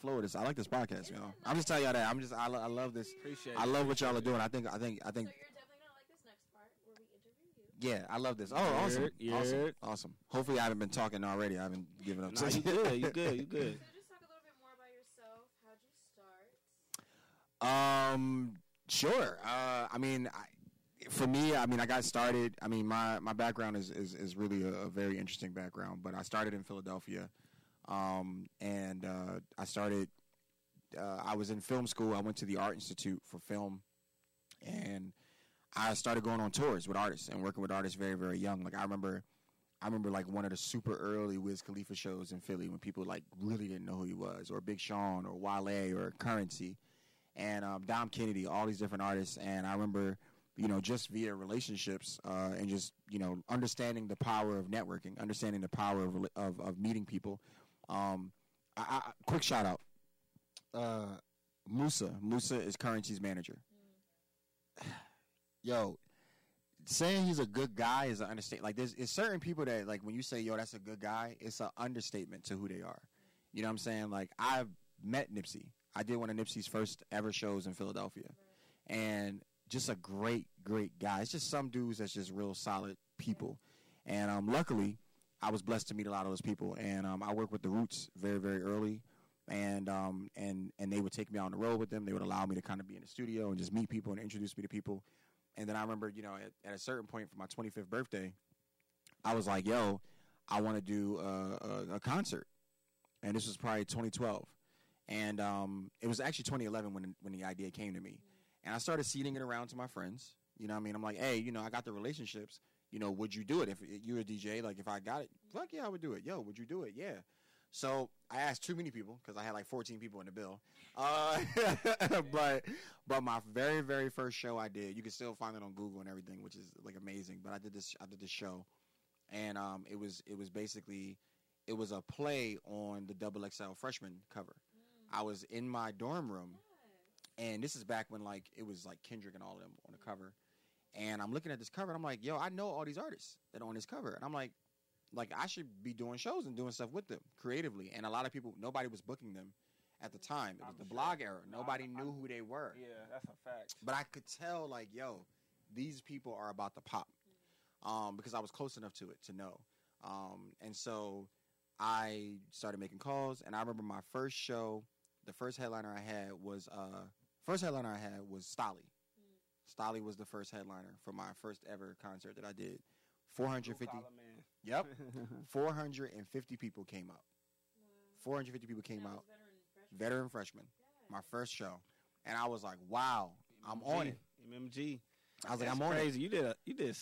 flow of this. I like this podcast, y'all. I'm just telling y'all that. I'm just I, lo- I love this. Appreciate I love what y'all are doing. I think I think I think So you're definitely gonna like this next part where we interview you. yeah, I love this. Oh, awesome, Yeah. awesome, awesome. Hopefully, I haven't been talking already. I haven't given up. Nah, you good. You good. You good. So just talk a little bit more about yourself. How'd you start? Um, sure. Uh, I mean, I, for me, I mean, I got started. I mean, my my background is is, is really a, a very interesting background. But I started in Philadelphia, um, and uh, I started. Uh, I was in film school. I went to the Art Institute for film, and I started going on tours with artists and working with artists very very young. Like I remember. I remember like one of the super early Wiz Khalifa shows in Philly when people like really didn't know who he was, or Big Sean, or Wale, or Currency and um, Dom Kennedy, all these different artists. And I remember, you know, just via relationships uh, and just you know understanding the power of networking, understanding the power of of, of meeting people. Um, I, I, quick shout out, uh, Musa. Musa is Currency's manager. Yo, saying he's a good guy is an understatement. Like there's, there's certain people that like when you say yo that's a good guy, it's an understatement to who they are. You know what I'm saying? Like I've met Nipsey. I did one of Nipsey's first ever shows in Philadelphia, and just a great, great guy. It's just some dudes that's just real solid people, and um, luckily I was blessed to meet a lot of those people. And um, I worked with the Roots very, very early, and um, and and they would take me on the road with them. They would allow me to kind of be in the studio and just meet people and introduce me to people. And then I remember, you know, at, at a certain point for my 25th birthday, I was like, "Yo, I want to do a, a, a concert," and this was probably 2012, and um, it was actually 2011 when when the idea came to me, and I started seeding it around to my friends. You know, I mean, I'm like, "Hey, you know, I got the relationships. You know, would you do it if you're a DJ? Like, if I got it, fuck yeah, I would do it. Yo, would you do it? Yeah." So I asked too many people because I had like 14 people in the bill. Uh, but but my very very first show I did, you can still find it on Google and everything, which is like amazing. But I did this I did this show, and um, it was it was basically it was a play on the Double XL freshman cover. I was in my dorm room, and this is back when like it was like Kendrick and all of them on the cover. And I'm looking at this cover, and I'm like, yo, I know all these artists that are on this cover, and I'm like, like I should be doing shows and doing stuff with them creatively. And a lot of people, nobody was booking them at the time. It was I'm the sure. blog era. Nobody I- knew who they were. Yeah, that's a fact. But I could tell, like, yo, these people are about to pop, um, because I was close enough to it to know. Um, and so I started making calls, and I remember my first show. The first headliner I had was uh, first headliner I had was Stalley. Stalley was the first headliner for my first ever concert that I did. Four hundred fifty. Collar man. Yep. 450 people came out. 450 people came out. veteran freshman. Veteran freshmen. Yeah. My first show. And I was like, wow, I'm on it. MMG. I was like, That's I'm on crazy. You did a you did.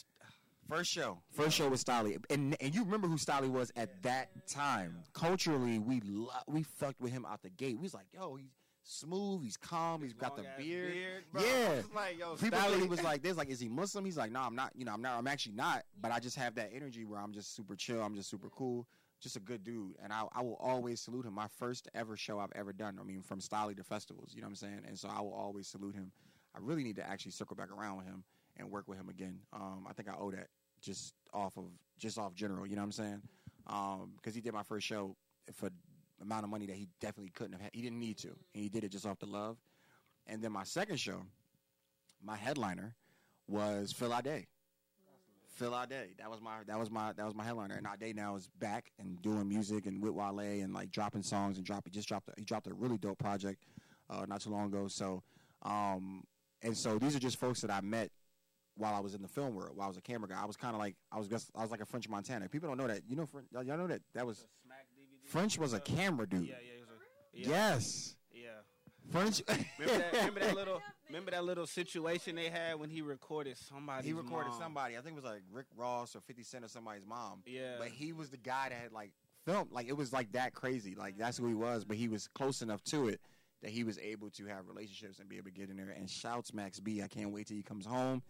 First show. First show with Stalley. And and you remember who Stalley was at that time. Culturally, we lo- we fucked with him out the gate. We was like, yo, he's smooth, he's calm, he's got the beard. beard, yeah. Like, yo, People Stalley- thought he was like this, like, is he Muslim? He's like, no, I'm not, you know, I'm not, I'm actually not, but I just have that energy where I'm just super chill, I'm just super cool, just a good dude. And I, I will always salute him. My first ever show I've ever done, I mean, from Stalley to festivals, you know what I'm saying? And so I will always salute him. I really need to actually circle back around with him and work with him again. Um, I think I owe that just off of, just off general, you know what I'm saying? Um, because he did my first show for amount of money that he definitely couldn't have had. He didn't need to. And he did it just off the love. And then my second show, my headliner was Phil Ade. Phil Ade. That was my that was my that was my headliner. And Ade now is back and doing music and with Wale and like dropping songs and dropping just dropped a, he dropped a really dope project uh, not too long ago. So um and so these are just folks that I met while I was in the film world, while I was a camera guy. I was kind of like I was I was like a French Montana. People don't know that. You know, y'all know that that was. French was a camera dude. Yeah, yeah, he was a, yeah. Yes, Yeah. French. Remember that, remember that little remember that little situation they had when he recorded somebody. he recorded somebody. I think it was like Rick Ross or Fifty Cent or somebody's mom. Yeah. but he was the guy that had like filmed. Like it was like that crazy. Like that's who he was. But he was close enough to it that he was able to have relationships and be able to get in there. And shouts Max B. I can't wait till he comes home.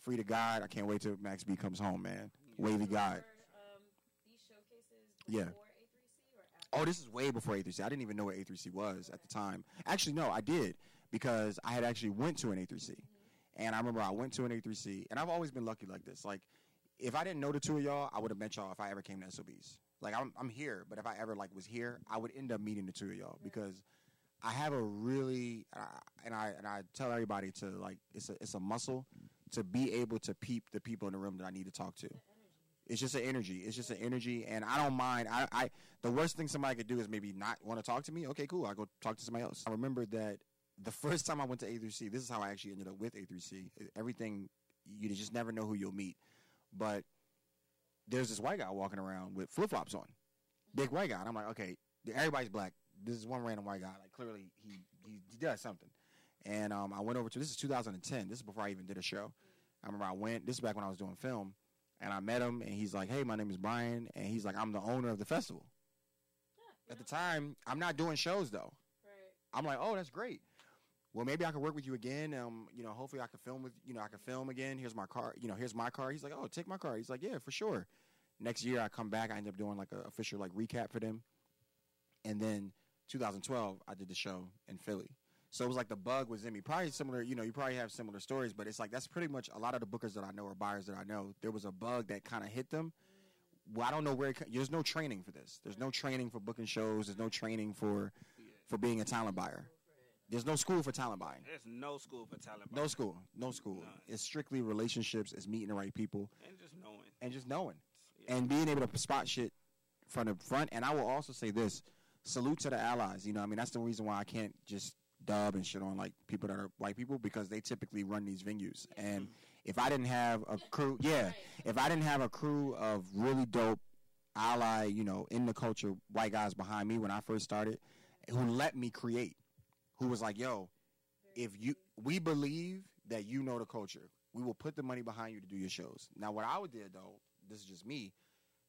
Free to God. I can't wait till Max B comes home, man. Wavy God. Um, these showcases Yeah. before A3C or after? Oh, this is way before A3C. I didn't even know what A3C was at the time. Actually, no, I did because I had actually went to an A3C, and I remember I went to an A3C, and I've always been lucky like this. Like, if I didn't know the two of y'all, I would have met y'all if I ever came to SOBs. Like I'm I'm here, but if I ever like was here, I would end up meeting the two of y'all because I have a really uh, and I and I tell everybody to like it's a it's a muscle to be able to peep the people in the room that I need to talk to. It's just an energy. It's just an energy, and I don't mind. I, I the worst thing somebody could do is maybe not want to talk to me. Okay, cool. I go talk to somebody else. I remember that the first time I went to A3C. This is how I actually ended up with A3C. Everything you just never know who you'll meet, but there's this white guy walking around with flip flops on, big white guy. And I'm like, okay, everybody's black. This is one random white guy. Like clearly he he, he does something. And um, I went over to this is 2010. This is before I even did a show. I remember I went. This is back when I was doing film, and I met him, and he's like, "Hey, my name is Brian," and he's like, "I'm the owner of the festival." Yeah, At the time, I'm not doing shows though. Right. I'm like, oh, that's great. Well, maybe I could work with you again. Um, you know, hopefully I could film with you know I could film again. Here's my car. You know, here's my car. He's like, oh, take my car. He's like, yeah, for sure. Next year I come back. I end up doing like an official like recap for them. And then 2012 I did the show in Philly. So it was like the bug was in me. Probably similar. You know, you probably have similar stories, but it's like that's pretty much a lot of the bookers that I know or buyers that I know. There was a bug that kind of hit them. Well, I don't know where. It, there's no training for this. There's no training for booking shows. There's no training for for being a talent buyer. There's no school for talent buying. There's no school for talent. No school. No school. None. It's strictly relationships. It's meeting the right people And just knowing. and just knowing Yeah. and being able to spot shit from the front. And I will also say this: salute to the allies. You know, I mean, that's the reason why I can't just dub and shit on like people that are white people because they typically run these venues. Mm-hmm. And if I didn't have a crew, yeah, if I didn't have a crew of really dope ally, you know, in the culture, white guys behind me when I first started, who let me create, who was like, yo, if you, we believe that you know the culture, we will put the money behind you to do your shows. Now, what I would did though, this is just me,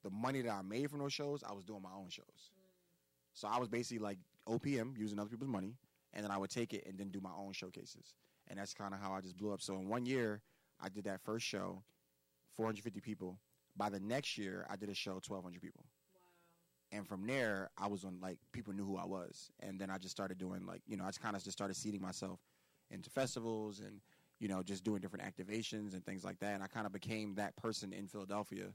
the money that I made from those shows, I was doing my own shows. Mm. So I was basically like OPM, using other people's money, and then I would take it and then do my own showcases. And that's kind of how I just blew up. So in one year, I did that first show, 450 people. By the next year, I did a show, 1,200 people. Wow. And from there, I was on like people knew who I was, and then I just started doing like you know I just kind of just started seeding myself into festivals and you know just doing different activations and things like that. And I kind of became that person in Philadelphia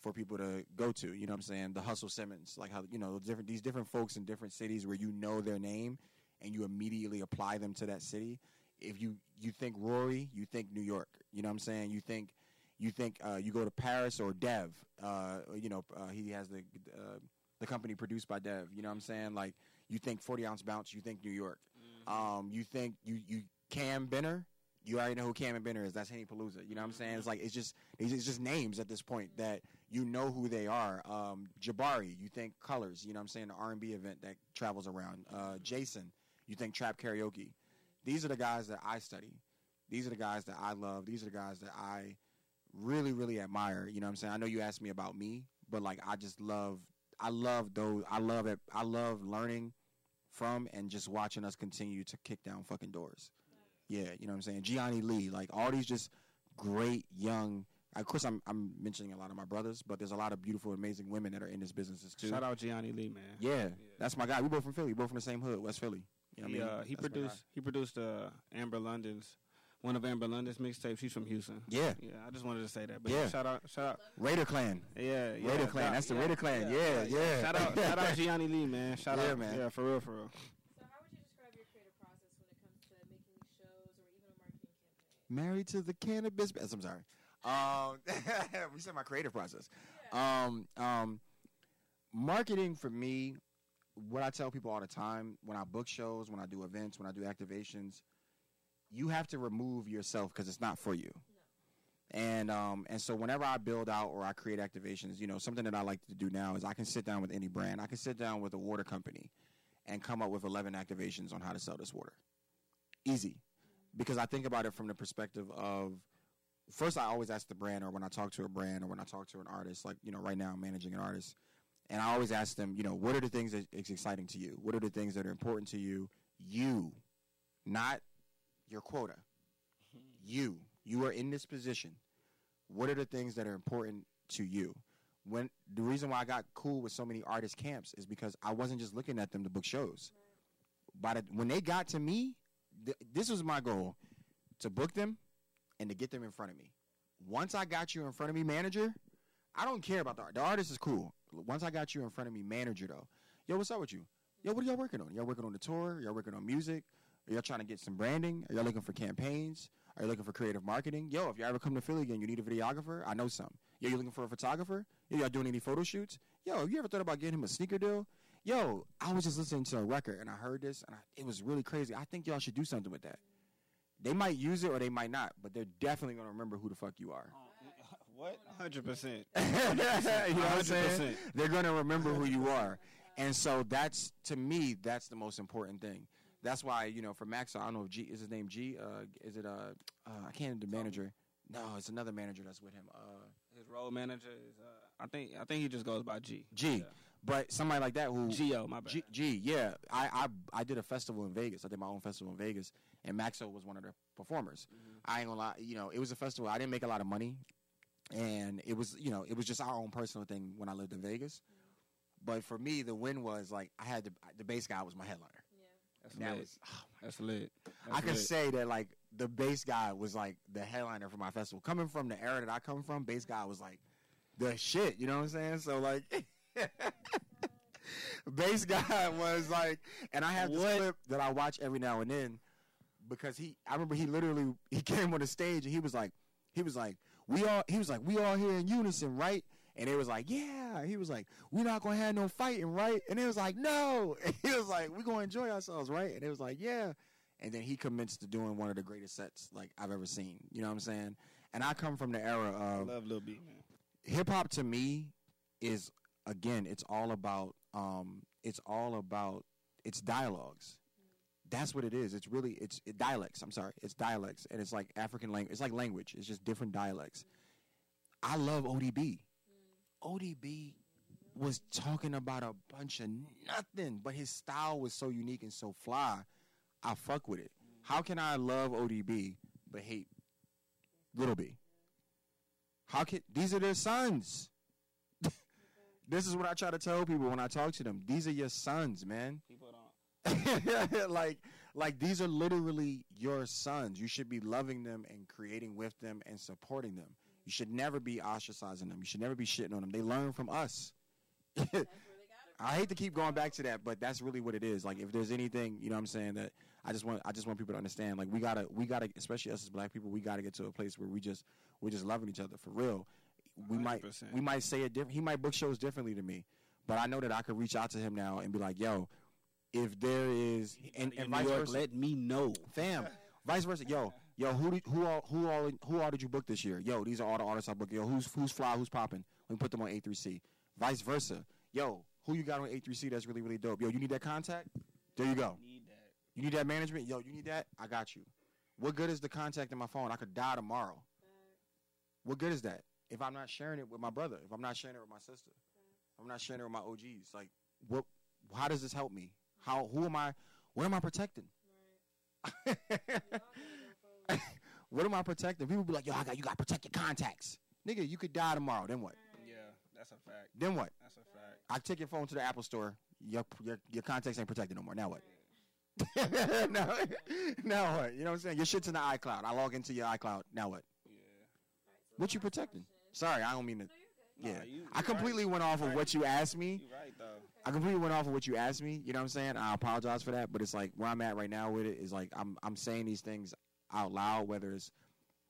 for people to go to. You know what I'm saying? The Hustle Simmons, like how you know different these different folks in different cities where you know their name and you immediately apply them to that city. If you you think Rory, you think New York. You know what I'm saying? You think you think uh, you go to Paris or Dev. Uh, you know uh, he has the uh, the company produced by Dev. You know what I'm saying? Like you think 40 ounce bounce, you think New York. Um, you think you you Cam Benner. You already know who Cam and Benner is. That's Henny Palooza. You know what I'm saying? It's like it's just it's it's just names at this point that you know who they are. Um, Jabari, you think Colors. You know what I'm saying? The R&B event that travels around. Uh, Jason, you think Trap Karaoke. These are the guys that I study. These are the guys that I love. These are the guys that I really really admire. You know what I'm saying? I know you asked me about me, but like I just love I love those I love it I love learning from and just watching us continue to kick down fucking doors. Yeah, you know what I'm saying? Gianni Lee, like all these just great young of course I'm I'm mentioning a lot of my brothers, but there's a lot of beautiful, amazing women that are in this businesses too. Shout out Gianni Lee, man. Yeah, that's my guy. We both from Philly. We both from the same hood, West Philly. You know he, I mean? uh, he produced he produced uh, Amber London's one of Amber London's mixtapes. She's from Houston. Yeah. yeah. I just wanted to say that. But Yeah. yeah, shout out, shout out. Raider Klan. yeah, yeah. Raider Klan. That's the Raider Klan. Yeah, yeah. Shout out, shout out Gianni Lee, man. Shout Yeah, out, man. Yeah, for real, for real. So how would you describe your creative process when it comes to making shows or even a marketing campaign? Married to the cannabis. I'm sorry. Um, we said my creative process. Um, um, marketing for me, what I tell people all the time when I book shows, when I do events, when I do activations, you have to remove yourself because it's not for you. And um, and so whenever I build out or I create activations, you know, something that I like to do now is I can sit down with any brand. I can sit down with a water company and come up with 11 activations on how to sell this water. Easy. Because I think about it from the perspective of first I always ask the brand or when I talk to a brand or when I talk to an artist, like, you know, right now I'm managing an artist, and I always ask them, you know, what are the things that is exciting to you? What are the things that are important to you? You, not your quota. You. You are in this position. What are the things that are important to you? When the reason why I got cool with so many artist camps is because I wasn't just looking at them to book shows. By the, when they got to me, th- this was my goal to book them and to get them in front of me. Once I got you in front of me, manager, I don't care about the art. The artist is cool. Once I got you in front of me, manager though. Yo, what's up with you? Yo, what are y'all working on? Y'all working on the tour? Y'all working on music? Are y'all trying to get some branding? Are y'all looking for campaigns? Are you looking for creative marketing? Yo, if you ever come to Philly again, you need a videographer. I know some. Yo, you looking for a photographer? Yo, y'all doing any photo shoots? Yo, have you ever thought about getting him a sneaker deal? Yo, I was just listening to a record and I heard this and I, it was really crazy. I think y'all should do something with that. They might use it or they might not, but they're definitely gonna remember who the fuck you are. Oh, What? Hundred percent. you know what I'm saying? 100%. They're gonna remember who you are, and so that's to me that's the most important thing. That's why you know for Max, I don't know if G is his name G. Uh, is it uh, uh I can't the manager. No, it's another manager that's with him. Uh, His role manager is. Uh, I think. I think he just goes by G. G. Yeah. But somebody like that who Geo, my bad. G, G, yeah. I, I I did a festival in Vegas. I did my own festival in Vegas, and Maxo was one of the performers. I ain't gonna lie, you know, it was a festival. I didn't make a lot of money, and it was, you know, it was just our own personal thing when I lived in Vegas. But for me, the win was like I had the the bass guy was my headliner. Yeah. That's That lit. was, oh, That's lit. I That's can lit. say that like the bass guy was like the headliner for my festival. Coming from the era that I come from, bass guy was like the shit. You know what I'm saying? So like, bass guy was like, and I have this What? clip that I watch every now and then because he. I remember he literally he came on the stage and he was like, he was like, we all. He was like, we all here in unison, right? And it was like, yeah. He was like, we're not gonna have no fighting, right? And it was like, no. And he was like, we're gonna enjoy ourselves, right? And it was like, yeah. And then he commenced to doing one of the greatest sets like I've ever seen. You know what I'm saying? And I come from the era I of love Lil B, man. hip hop. To me, is again, it's all about, um, it's all about, it's dialogues. That's what it is. It's really, it's it, dialects. I'm sorry, it's dialects, and it's like African language. It's like language. It's just different dialects. I love ODB. Mm. ODB was talking about a bunch of nothing, but his style was so unique and so fly. I fuck with it. How can I love ODB but hate Little B? How can these are their sons? this is what I try to tell people when I talk to them. These are your sons, man. People. like like these are literally your sons. You should be loving them and creating with them and supporting them. You should never be ostracizing them. You should never be shitting on them. They learn from us. That's where they got it. I hate to keep going back to that, but that's really what it is. Like if there's anything, you know what I'm saying, that I just want I just want people to understand. Like we gotta we gotta especially us as black people, we gotta get to a place where we just we're just loving each other for real. We might 100%. we might say it different he might book shows differently to me. But I know that I could reach out to him now and be like, yo, if there is and, In New vice York, versa. let me know. Fam, vice versa. Yo, yo, who did, who all who all who all did you book this year? Yo, these are all the artists I booked. Yo, who's who's fly? Who's popping? We put them on A3C. Vice versa. Yo, who you got on A3C that's really really dope? Yo, you need that contact? There you go. Need that. You need that management? Yo, you need that? I got you. What good is the contact in my phone? I could die tomorrow. What good is that if I'm not sharing it with my brother? If I'm not sharing it with my sister? If I'm not sharing it with my OGs? Like, what? How does this help me? How? Who am I? What am I protecting? Right. We all gotta go forward. what am I protecting? People be like, yo, I got you got to protect your contacts, nigga. You could die tomorrow. Then what? Yeah, that's a fact. Then what? That's a fact. I take your phone to the Apple store. Your your, your contacts ain't protected no more. Now what? no, now what? You know what I'm saying? Your shit's in the iCloud. I log into your iCloud. Now what? Yeah. What you protecting? Sorry, I don't mean to. No, you're. Yeah, Nah, you- I you completely went off of what you asked me. You right though. I completely went off of what you asked me. You know what I'm saying? I apologize for that, but it's like where I'm at right now with it is like I'm I'm saying these things out loud, whether it's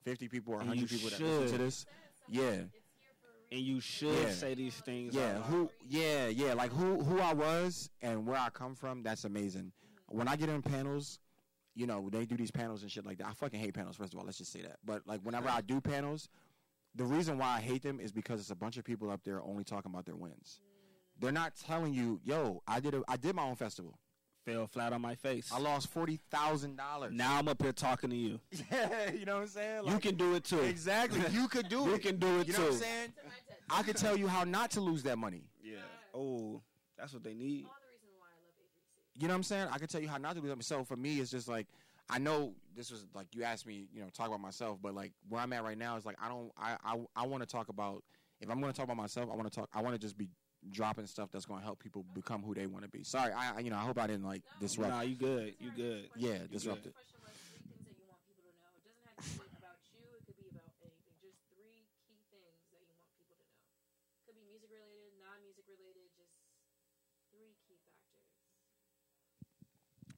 50 people or 100 you people that listen to this. Yeah. something, It's here for a reason. And you should Yeah. say these things. Yeah, who? Yeah, yeah, like who who I was and where I come from. That's amazing. When I get in panels, you know, they do these panels and shit like that. I fucking hate panels. First of all, let's just say that. But like whenever I do panels, the reason why I hate them is because it's a bunch of people up there only talking about their wins. They're not telling you, yo, I did a, I did my own festival. fell flat on my face. I lost forty thousand dollars. Now I'm up here talking to you. Yeah, you know what I'm saying? you can do it too. exactly. You could do You it. You can do it You know what I'm too. saying? To my tattoo. I could tell you how not to lose that money. Yeah. Oh, that's what they need. All the reason why I love A3C. You know what I'm saying? I can tell you how not to lose that. So for me, it's just like I know this was like you asked me, you know, talk about myself, but like where I'm at right now is like I don't, I, I, I want to talk about. If I'm going to talk about myself, I want to talk. I want to just be dropping stuff that's going to help people become who they want to be. Sorry, I, you know, I hope I didn't like disrupt. Nah, you good. You good. Yeah, disrupt it.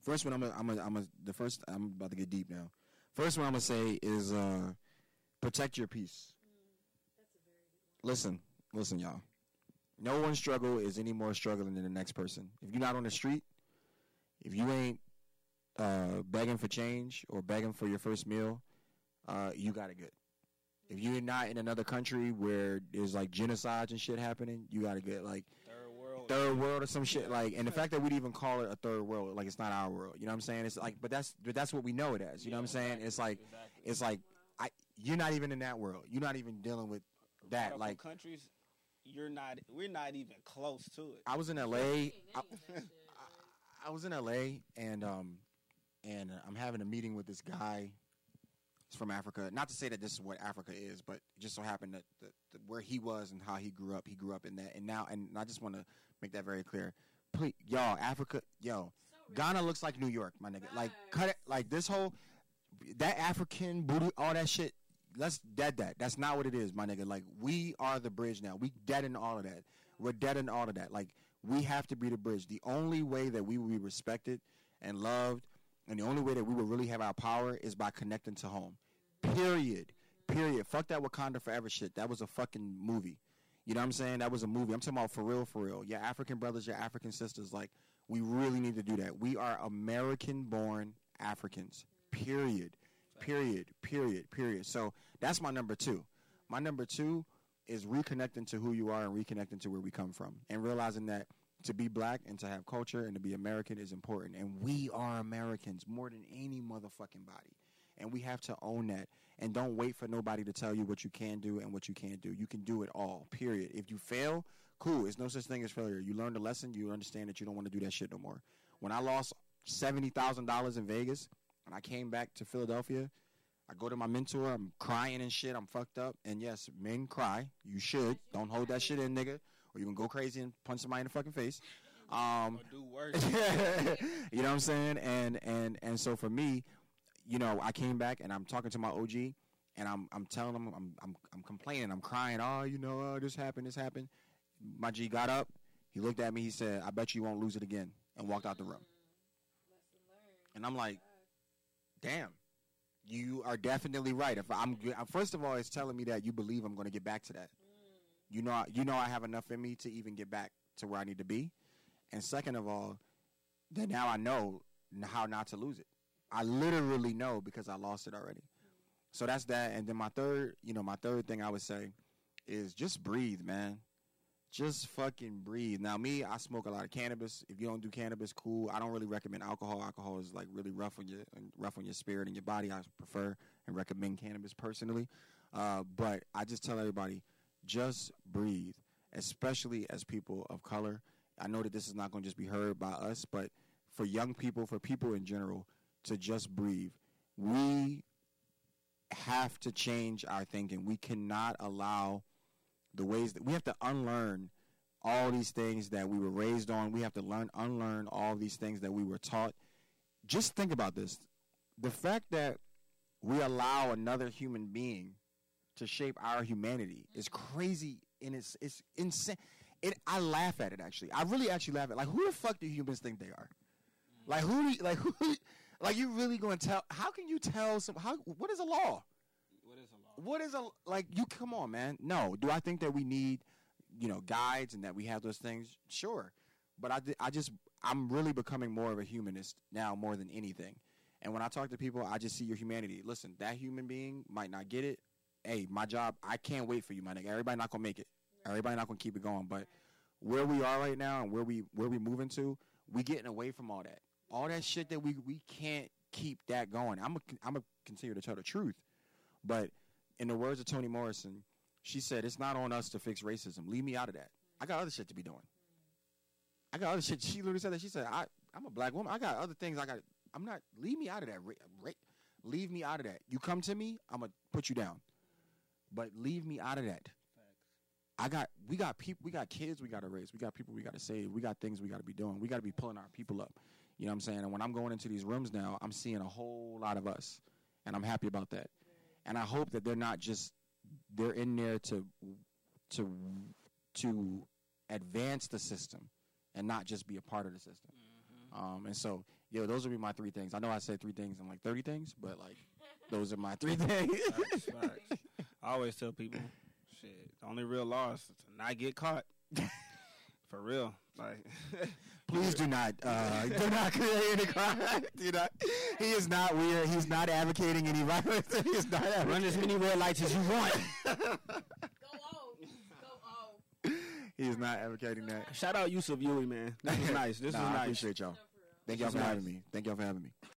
First one, I'm a, I'm a, I'm a, the first. I'm about to get deep now. First one I'm gonna say is uh, protect your peace. Listen, listen, y'all. No one's struggle is any more struggling than the next person. If you're not on the street, if you ain't uh, begging for change or begging for your first meal, uh, you got it good. If you're not in another country where there's like genocides and shit happening, you got to get like Third world. or some shit like and the fact that we'd even call it a third world like it's not our world you know what i'm saying it's like but that's but that's what we know it as you know what i'm saying it's like Exactly. it's like i you're not even in that world you're not even dealing with that like countries, you're not. We're not even close to it. i was in la I, Any of that shit, I was in la and um and i'm having a meeting with this guy He's from africa not to say that this is what africa is but it just so happened that, that, that where he was and how he grew up he grew up in that and now and i just want to make that very clear please y'all africa yo So Ghana looks like New York, my nigga. Like cut it like this whole that African booty, all that shit. Let's dead that. That's not what it is, my nigga. Like we are the bridge now. We dead in all of that. We're dead in all of that. Like we have to be the bridge. The only way that we will be respected and loved, and the only way that we will really have our power is by connecting to home. Period. Period. Fuck that Wakanda Forever shit. That was a fucking movie. You know what I'm saying? That was a movie. I'm talking about for real, for real. Your African brothers, your African sisters, like we really need to do that. We are American born Africans. Period. Period. Period. Period. So that's my number two. My number two is reconnecting to who you are and reconnecting to where we come from and realizing that to be black and to have culture and to be American is important. And we are Americans more than any motherfucking body. And we have to own that. And don't wait for nobody to tell you what you can do and what you can't do. You can do it all, period. If you fail, cool. It's no such thing as failure. You learn the lesson, you understand that you don't want to do that shit no more. When I lost $70,000 in Vegas and I came back to Philadelphia, I go to my mentor, I'm crying and shit, I'm fucked up. And yes, men cry. You should. Don't hold that shit in, nigga. Or you can go crazy and punch somebody in the fucking face. Um, Or do worse. you know what I'm saying? And and and so for me, you know, I came back and I'm talking to my OG and I'm I'm telling him I'm I'm I'm complaining, I'm crying, oh, you know, oh, this happened, this happened. My G got up, he looked at me, he said, I bet you won't lose it again and walked out the room. And I'm like, damn. You are definitely right. If I'm first of all, it's telling me that you believe I'm going to get back to that. You know, you know, I have enough in me to even get back to where I need to be. And second of all, that now I know how not to lose it. I literally know because I lost it already. So that's that. And then my third, you know, my third thing I would say is just breathe, man. Just fucking breathe. Now, me, I smoke a lot of cannabis. If you don't do cannabis, cool. I don't really recommend alcohol. Alcohol is like really rough on your rough on your spirit and your body. I prefer and recommend cannabis personally. Uh, but I just tell everybody, just breathe, especially as people of color. I know that this is not going to just be heard by us, but for young people, for people in general, to just breathe. We have to change our thinking. We cannot allow the ways that we have to unlearn all these things that we were raised on. We have to learn, unlearn all these things that we were taught. Just think about this. The fact that we allow another human being to shape our humanity is mm-hmm. crazy and it's it's insane. It I laugh at it actually. I really actually laugh at it. like who the fuck do humans think they are? Mm-hmm. Like who like who like you really going to tell how can you tell some how what is a law? what is a law? What is a like? You come on, man. No, do I think that we need, you know, guides and that we have those things? Sure, but I, I just I'm really becoming more of a humanist now more than anything. And when I talk to people, I just see your humanity. Listen, that human being might not get it. Hey, my job. I can't wait for you, my nigga. Everybody not gonna make it. Everybody not gonna keep it going. But where we are right now and where we where we moving to, we getting away from all that. All that shit that we we can't keep that going. I'm a, I'm a continue to tell the truth. But in the words of Toni Morrison, she said, "It's not on us to fix racism. Leave me out of that. I got other shit to be doing. I got other shit." She literally said that. She said, "I I'm a black woman. I got other things. I got. I'm not. Leave me out of that. Ra- ra- leave me out of that. You come to me, I'm gonna put you down. But leave me out of that. I got. We got people. We got kids. We got to raise. We got people. We got to save. We got things we got to be doing. We got to be pulling our people up. You know what I'm saying? And when I'm going into these rooms now, I'm seeing a whole lot of us, and I'm happy about that. And I hope that they're not just they're in there to to to advance the system and not just be a part of the system. Um, and so yo, those would be my three things. I know I said three things and like thirty things, but like those are my three things. Facts, facts. I always tell people, shit, the only real loss is to not get caught. For real, like. Please do not, uh, do not create any crime. Do not. He is not weird. He's not advocating any violence. He is not Run as many red lights as you want. Go off. Go off. He is not advocating that. Shout out Yusuf Yuie, man. This is nice. This Nah, was I nice. appreciate y'all. No, for real. Thank y'all for was having me. Thank y'all for having me.